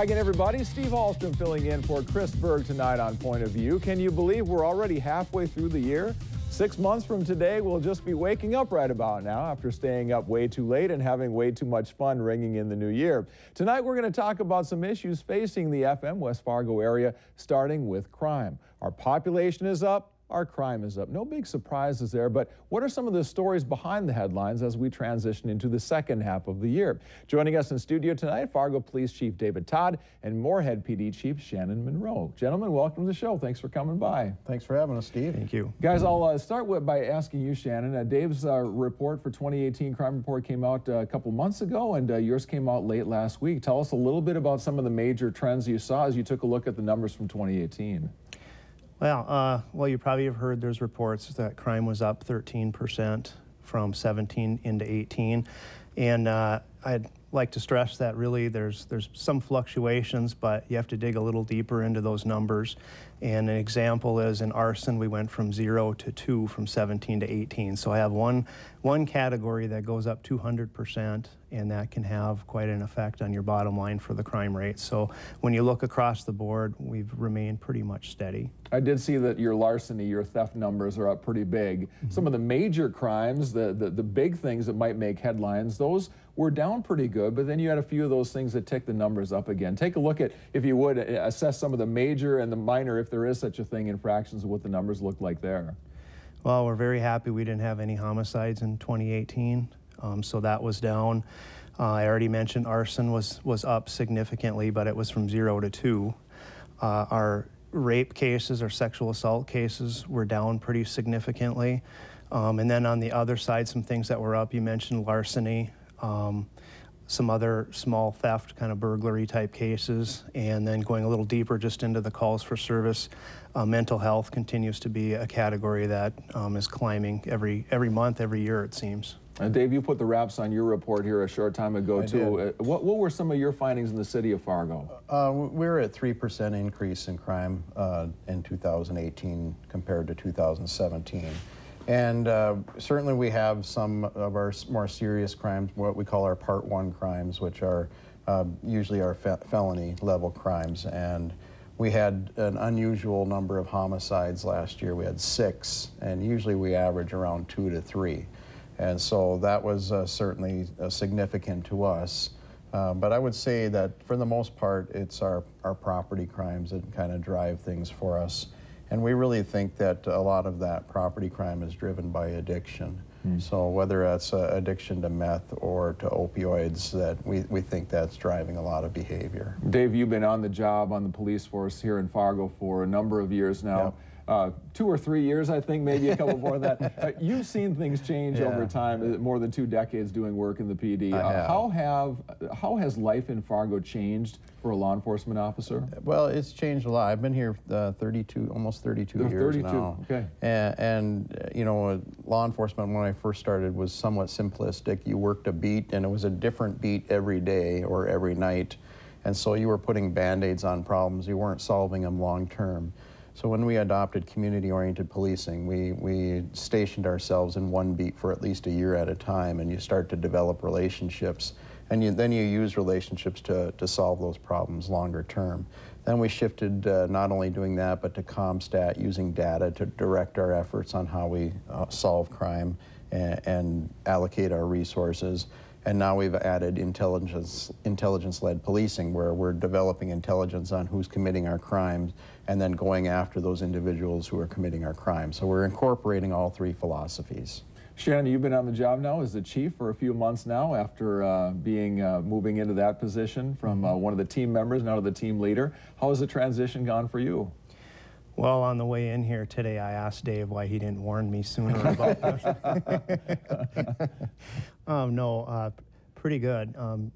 Hi again, everybody. Steve Hallstrom filling in for Chris Berg tonight on Point of View. Can you believe we're already halfway through the year? Six months from today, we'll just be waking up right about now after staying up way too late and having way too much fun ringing in the new year. Tonight, we're going to talk about some issues facing the FM West Fargo area, starting with crime. Our population is up, our crime is up. No big surprises there, but what are some of the stories behind the headlines as we transition into the second half of the year? Joining us in studio tonight, Fargo Police Chief David Todd and Moorhead PD Chief Shannon Monroe. Gentlemen, welcome to the show. Thanks for coming by. Thanks for having us, Steve. Thank you. Guys, I'll uh, start with by asking you, Shannon. Uh, Dave's uh, report for 2018 crime report came out uh, a couple months ago, and uh, yours came out late last week. Tell us a little bit about some of the major trends you saw as you took a look at the numbers from 2018. Well, uh, well, you probably have heard there's reports that crime was up 13% from 17 into 18, and uh, I'd like to stress that really there's there's some fluctuations, but you have to dig a little deeper into those numbers. And an example is in arson, we went from zero to two from 17 to 18. So I have one one category that goes up 200 percent and that can have quite an effect on your bottom line for the crime rate. So when you look across the board, we've remained pretty much steady. I did see that your larceny, your theft numbers are up pretty big. Mm-hmm. Some of the major crimes, the, the, the big things that might make headlines, those were down pretty good, but then you had a few of those things that tick the numbers up again. Take a look at, if you would, assess some of the major and the minor, if there is such a thing, infractions what the numbers look like there. Well, we're very happy we didn't have any homicides in 2018. Um, so that was down. Uh, I already mentioned arson was, was up significantly, but it was from zero to two. Uh, our rape cases or sexual assault cases were down pretty significantly. Um, and then on the other side, some things that were up, you mentioned larceny, um, some other small theft, kind of burglary type cases, and then going a little deeper just into the calls for service. Uh, mental health continues to be a category that um, is climbing every every month, every year it seems. Uh, Dave, you put the wraps on your report here a short time ago I too. Uh, what, what were some of your findings in the city of Fargo? Uh, we're at 3% increase in crime uh, in 2018 compared to 2017. And uh, certainly we have some of our more serious crimes, what we call our Part 1 crimes, which are uh, usually our fe felony level crimes. And we had an unusual number of homicides last year. We had six, and usually we average around two to three. And so that was uh, certainly uh, significant to us. Uh, but I would say that for the most part, it's our, our property crimes that kind of drive things for us. And we really think that a lot of that property crime is driven by addiction. Mm. So whether that's uh, addiction to meth or to opioids, that we, we think that's driving a lot of behavior. Dave, you've been on the job on the police force here in Fargo for a number of years now. Yep uh, two or three years, I think, maybe a couple more than that. Uh, you've seen things change yeah. over time, more than two decades doing work in the PD. Uh, have. How have how has life in Fargo changed for a law enforcement officer? Well, it's changed a lot. I've been here uh, 32, almost 32 years 32. now. Okay. And, and you know, law enforcement when I first started was somewhat simplistic. You worked a beat, and it was a different beat every day or every night. And so you were putting band-aids on problems. You weren't solving them long term. So when we adopted community-oriented policing, we, we stationed ourselves in one beat for at least a year at a time, and you start to develop relationships, and you, then you use relationships to, to solve those problems longer term. Then we shifted uh, not only doing that, but to CompStat, using data to direct our efforts on how we uh, solve crime and, and allocate our resources. And now we've added intelligence, intelligence-led policing, where we're developing intelligence on who's committing our crimes and then going after those individuals who are committing our crimes. So we're incorporating all three philosophies. Shannon, you've been on the job now as the chief for a few months now after uh, being uh, moving into that position from uh, one of the team members now to the team leader. How has the transition gone for you? Well, on the way in here today, I asked Dave why he didn't warn me sooner about this. um, no, uh, pretty good. Um,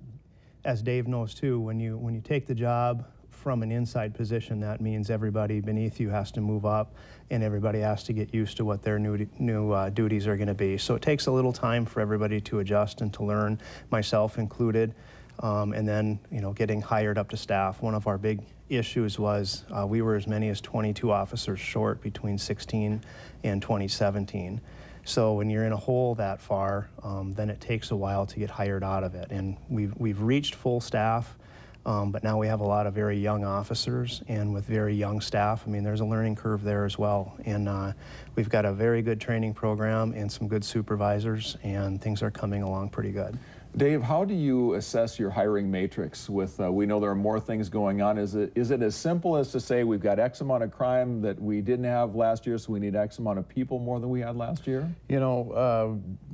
as Dave knows too, when you when you take the job from an inside position, that means everybody beneath you has to move up, and everybody has to get used to what their new new uh, duties are going to be. So it takes a little time for everybody to adjust and to learn, myself included. Um, and then, you know, getting hired up to staff. One of our big issues was uh, we were as many as 22 officers short between 16 and 2017. So when you're in a hole that far, um, then it takes a while to get hired out of it. And we've, we've reached full staff. Um, but now we have a lot of very young officers and with very young staff. I mean, there's a learning curve there as well. And uh, we've got a very good training program and some good supervisors, and things are coming along pretty good. Dave, how do you assess your hiring matrix? With uh, we know there are more things going on. Is it is it as simple as to say we've got X amount of crime that we didn't have last year, so we need X amount of people more than we had last year? You know, uh,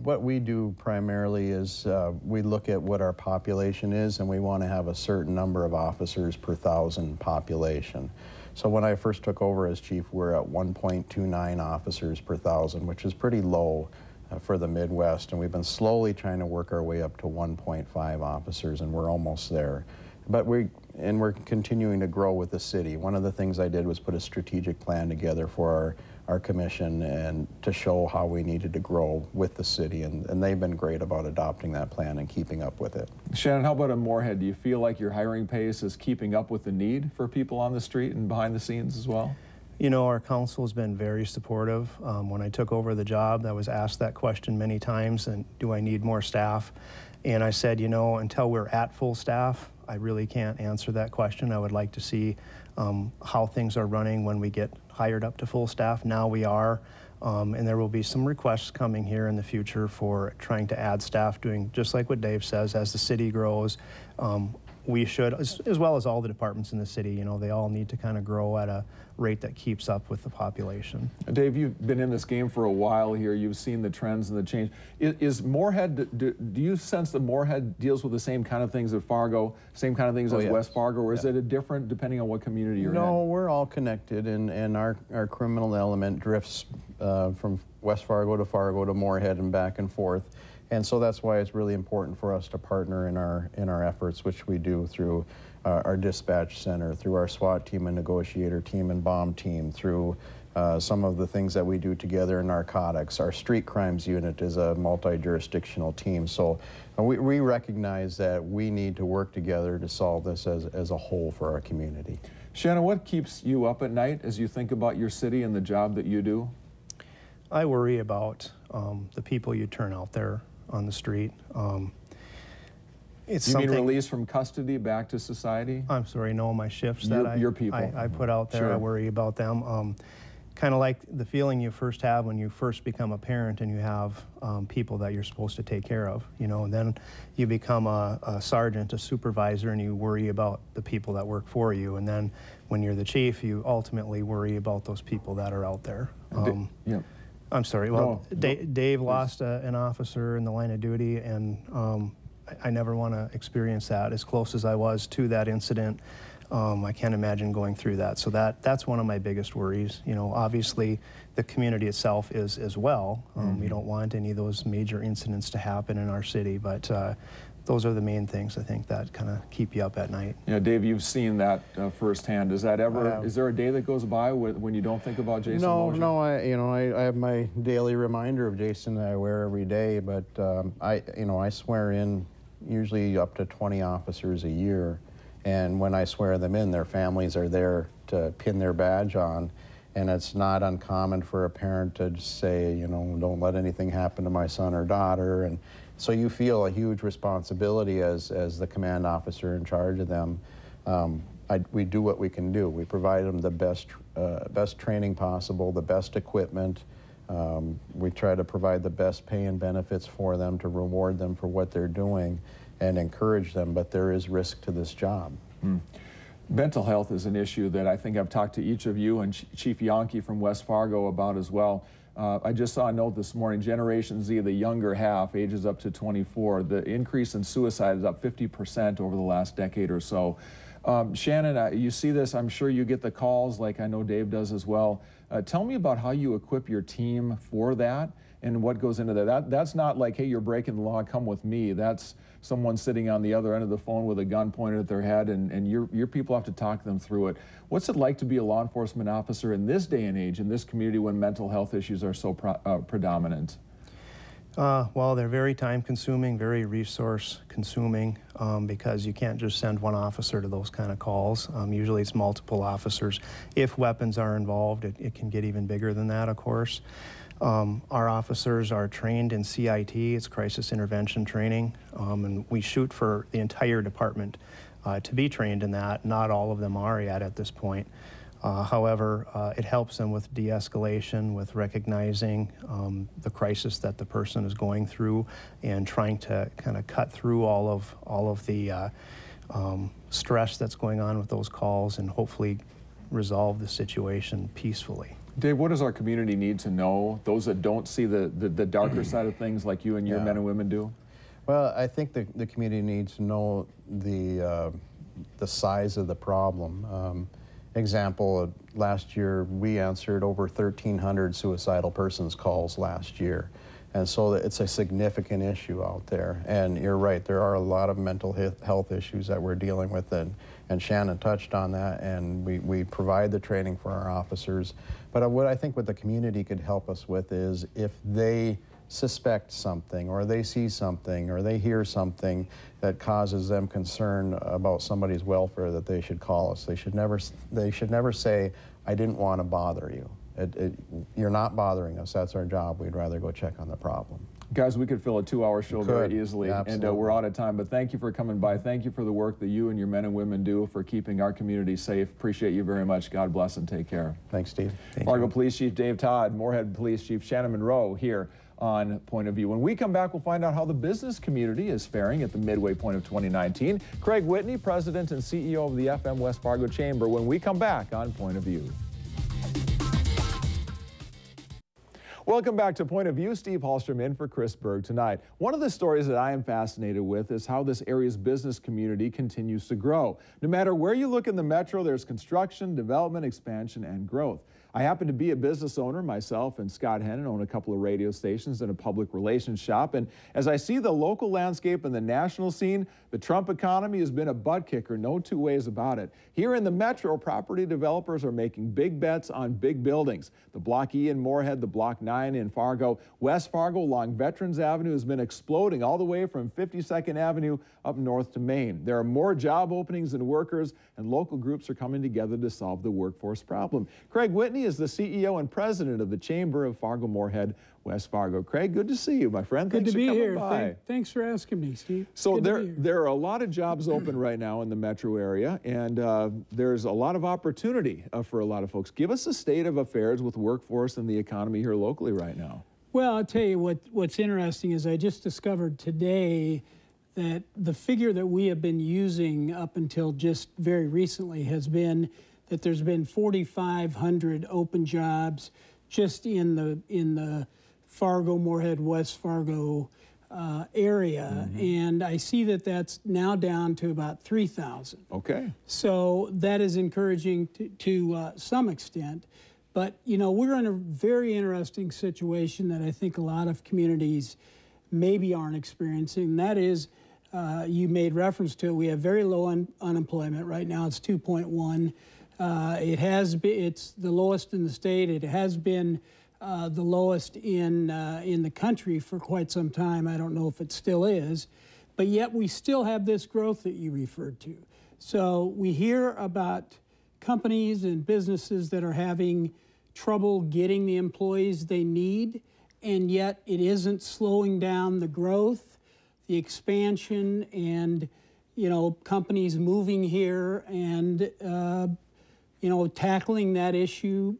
what we do primarily is uh, we look at what our population is, and we want to have a certain number of officers per thousand population. So when I first took over as chief, we're at 1.29 officers per thousand, which is pretty low Uh, for the Midwest, and we've been slowly trying to work our way up to 1.5 officers, and we're almost there. But we and we're continuing to grow with the city. One of the things I did was put a strategic plan together for our, our commission and to show how we needed to grow with the city, and, and they've been great about adopting that plan and keeping up with it. Shannon, how about in Moorhead? Do you feel like your hiring pace is keeping up with the need for people on the street and behind the scenes as well? You know, our council has been very supportive. Um, when I took over the job, I was asked that question many times, and do I need more staff? And I said, you know, until we're at full staff, I really can't answer that question. I would like to see um, how things are running when we get hired up to full staff. Now we are, um, and there will be some requests coming here in the future for trying to add staff, doing just like what Dave says, as the city grows. We should, as, as, well as all the departments in the city, you know, they all need to kind of grow at a rate that keeps up with the population. Dave, you've been in this game for a while here. You've seen the trends and the change. Is, is Moorhead, do, do, you sense that Moorhead deals with the same kind of things as Fargo, same kind of things oh, as yes. West Fargo, or is it a different depending on what community you're no, in? No, we're all connected, and, and our, our criminal element drifts uh, from West Fargo to Fargo to Moorhead and back and forth. And so that's why it's really important for us to partner in our, in our efforts, which we do through uh, our dispatch center, through our SWAT team and negotiator team and bomb team, through uh, some of the things that we do together in narcotics. Our street crimes unit is a multi-jurisdictional team. So uh, we, we recognize that we need to work together to solve this as, as a whole for our community. Shannon, what keeps you up at night as you think about your city and the job that you do? I worry about um, the people you turn out there on the street. Um, it's you mean release from custody back to society? I'm sorry, no, my shifts your, that I, your people. I, I put out there, sure. I worry about them. Um, kind of like the feeling you first have when you first become a parent and you have um, people that you're supposed to take care of, you know, and then you become a, a, sergeant, a supervisor, and you worry about the people that work for you. And then when you're the chief, you ultimately worry about those people that are out there. Um, yeah. I'm sorry. Well, no, no, Dave lost a, an officer in the line of duty, and um, I, I, never want to experience that. As close as I was to that incident, um, I can't imagine going through that. So that that's one of my biggest worries. You know, obviously, the community itself is as well. Um, mm -hmm. We don't want any of those major incidents to happen in our city, but uh, those are the main things I think that kind of keep you up at night. Yeah, Dave, you've seen that uh, firsthand. Is that ever? Is there a day that goes by when you don't think about Jason? No, no. I, you know, I, I, have my daily reminder of Jason that I wear every day. But um, I, you know, I swear in usually up to 20 officers a year, and when I swear them in, their families are there to pin their badge on. And it's not uncommon for a parent to say, you know, don't let anything happen to my son or daughter. And so you feel a huge responsibility as, as the command officer in charge of them. Um, I, we do what we can do. We provide them the best, uh, best training possible, the best equipment. Um, we try to provide the best pay and benefits for them to reward them for what they're doing and encourage them, but there is risk to this job. Mm. Mental health is an issue that I think I've talked to each of you and Chief Janke from West Fargo about as well. Uh, I just saw a note this morning, Generation Z, the younger half, ages up to 24, the increase in suicide is up 50% over the last decade or so. Um, Shannon, uh, you see this, I'm sure you get the calls like I know Dave does as well. Uh, tell me about how you equip your team for that and what goes into that. that. That's not like, hey, you're breaking the law, come with me. That's someone sitting on the other end of the phone with a gun pointed at their head, and, and your, your people have to talk them through it. What's it like to be a law enforcement officer in this day and age, in this community when mental health issues are so pro, uh, predominant? Uh, well, they're very time consuming, very resource consuming um, because you can't just send one officer to those kind of calls. Um, usually it's multiple officers. If weapons are involved, it, it can get even bigger than that, of course. Um, our officers are trained in CIT, it's crisis intervention training, um, and we shoot for the entire department. uh, to be trained in that. Not all of them are yet at this point. Uh, however, uh, it helps them with de escalation, with recognizing um, the crisis that the person is going through, and trying to kind of cut through all of, all of the uh, um, stress that's going on with those calls and hopefully resolve the situation peacefully. Dave, what does our community need to know? Those that don't see the, the, the darker side of things like you and your Yeah. men and women do? Well, I think the, the community needs to know the, uh, the size of the problem. Um, example, uh, last year we answered over 1,300 suicidal persons calls last year. And so it's a significant issue out there. And you're right, there are a lot of mental health issues that we're dealing with. And, and Shannon touched on that. And we, we provide the training for our officers. But uh, what I think what the community could help us with is if they suspect something or they see something or they hear something that causes them concern about somebody's welfare that they should call us they should never they should never say i didn't want to bother you it, it, you're not bothering us that's our job we'd rather go check on the problem Guys, we could fill a two hour show very easily, Yeah, and uh, we're out of time. But thank you for coming by. Thank you for the work that you and your men and women do for keeping our community safe. Appreciate you very much. God bless and take care. thanks steve Fargo Police Chief Dave Todd, Moorhead Police Chief Shannon Monroe here on Point of View. When we come back, we'll find out how the business community is faring at the midway point of 2019. Craig Whitney, President and CEO of the FM West Fargo Chamber, when we come back on Point of View. Welcome back to Point of View. Steve Hallstrom in for Chris Berg tonight. One of the stories that I am fascinated with is how this area's business community continues to grow. No matter where you look in the metro, there's construction, development, expansion, and growth. I happen to be a business owner myself, and Scott Hennen own a couple of radio stations and a public relations shop. And as I see the local landscape and the national scene, the Trump economy has been a butt kicker, no two ways about it. Here in the metro, property developers are making big bets on big buildings. The Block E in Moorhead, the Block 9 in Fargo, West Fargo along Veterans Avenue has been exploding all the way from 52nd Avenue up north to Main. There are more job openings than workers, and local groups are coming together to solve the workforce problem. Craig Whitney is the CEO and president of the Chamber of Fargo Moorhead, West Fargo. Craig, good to see you, my friend. Good Thanks to be here. Thank- thanks for asking me, Steve. So Good there, there are a lot of jobs open right now in the metro area, and uh, there's a lot of opportunity uh, for a lot of folks. Give us a state of affairs with workforce and the economy here locally right now. Well, I'll tell you what. What's interesting is I just discovered today that the figure that we have been using up until just very recently has been that there's been 4,500 open jobs just in the in the Fargo, Moorhead, West Fargo uh, area, and I see that that's now down to about 3,000. Okay. So that is encouraging to, to uh, some extent. But, you know, we're in a very interesting situation that I think a lot of communities maybe aren't experiencing. And that is, uh, you made reference to it, we have very low un- unemployment. Right now it's 2.1. Uh, it has been, it's the lowest in the state. It has been uh, the lowest in, uh, in the country for quite some time. I don't know if it still is. But yet we still have this growth that you referred to. So we hear about companies and businesses that are having trouble getting the employees they need, and yet it isn't slowing down the growth, the expansion, and you know companies moving here and uh, you know tackling that issue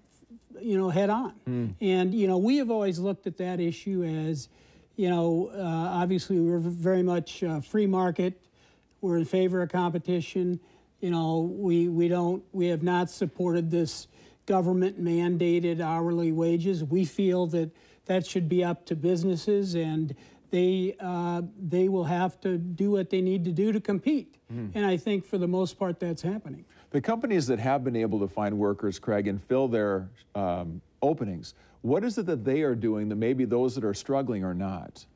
you know head on. And you know we have always looked at that issue as you know uh, obviously we're very much uh, free market. We're in favor of competition. You know we we don't we have not supported this government mandated hourly wages. We feel that that should be up to businesses and they uh, they will have to do what they need to do to compete. And I think for the most part that's happening. The companies that have been able to find workers, Craig, and fill their um, openings, what is it that they are doing that maybe those that are struggling are not?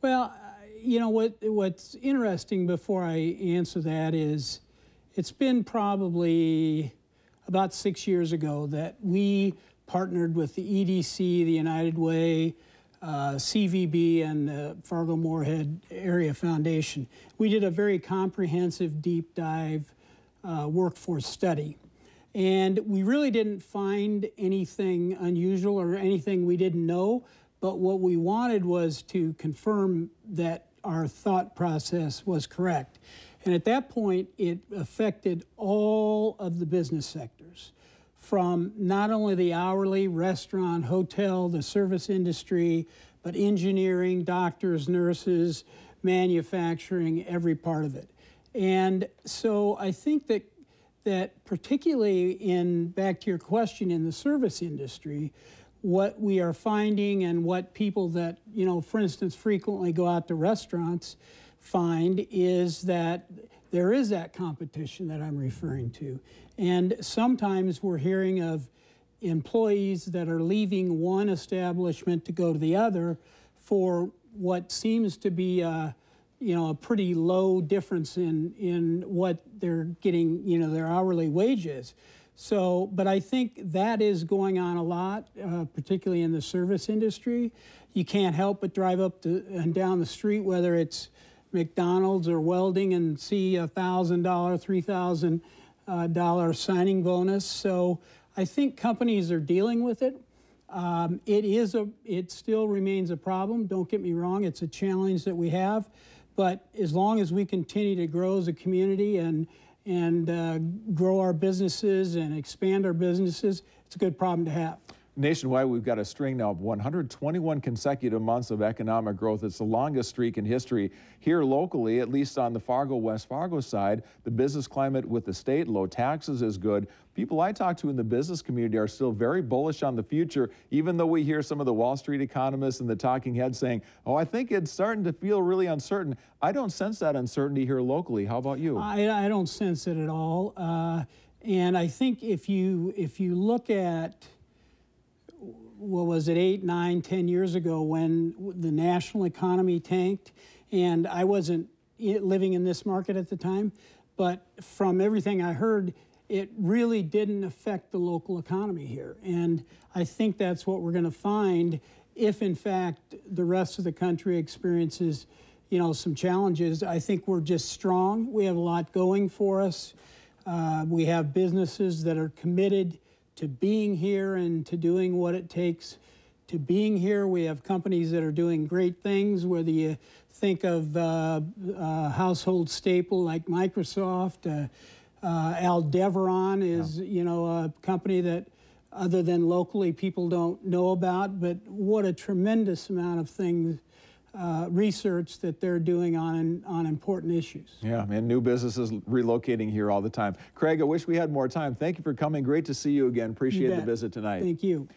Well, you know what what's interesting before I answer that is it's been probably about 6 years ago that we partnered with the EDC, the United Way, uh, CVB and the Fargo Moorhead Area Foundation. We did a very comprehensive deep dive uh, workforce study. And we really didn't find anything unusual or anything we didn't know. But what we wanted was to confirm that our thought process was correct. And at that point, it affected all of the business sectors from not only the hourly, restaurant, hotel, the service industry, but engineering, doctors, nurses, manufacturing, every part of it. And so I think that that particularly in back to your question in the service industry, what we are finding and what people that, you know, for instance, frequently go out to restaurants find is that there is that competition that I'm referring to. And sometimes we're hearing of employees that are leaving one establishment to go to the other for what seems to be a, you know, a pretty low difference in, in what they're getting, you know, their hourly wages. So, but I think that is going on a lot, uh, particularly in the service industry. You can't help but drive up to, and down the street, whether it's McDonald's or welding, and see a thousand dollar, three thousand uh, dollar signing bonus. So, I think companies are dealing with it. Um, it is a, it still remains a problem. Don't get me wrong; it's a challenge that we have. But as long as we continue to grow as a community and and uh, grow our businesses and expand our businesses, it's a good problem to have. Nationwide, we've got a string now of 121 consecutive months of economic growth. It's the longest streak in history. Here locally, at least on the Fargo West Fargo side, the business climate with the state, low taxes is good. People I talk to in the business community are still very bullish on the future, even though we hear some of the Wall Street economists and the talking heads saying, oh, I think it's starting to feel really uncertain. I don't sense that uncertainty here locally. How about you? I, I don't sense it at all. Uh, and I think if you if you look at what was it, eight, nine, ten years ago when the national economy tanked, and I wasn't living in this market at the time, but from everything I heard, it really didn't affect the local economy here. And I think that's what we're going to find if, in fact, the rest of the country experiences, you know, some challenges. I think we're just strong. We have a lot going for us. Uh, we have businesses that are committed to being here and to doing what it takes to being here. We have companies that are doing great things, whether you think of uh, uh, household staple like Microsoft. Uh, uh Aldevron is, yeah. you know, a company that other than locally people don't know about, but what a tremendous amount of things uh, research that they're doing on on important issues. Yeah, and new businesses relocating here all the time. Craig, I wish we had more time. Thank you for coming. Great to see you again. Appreciate the visit tonight. Thank you.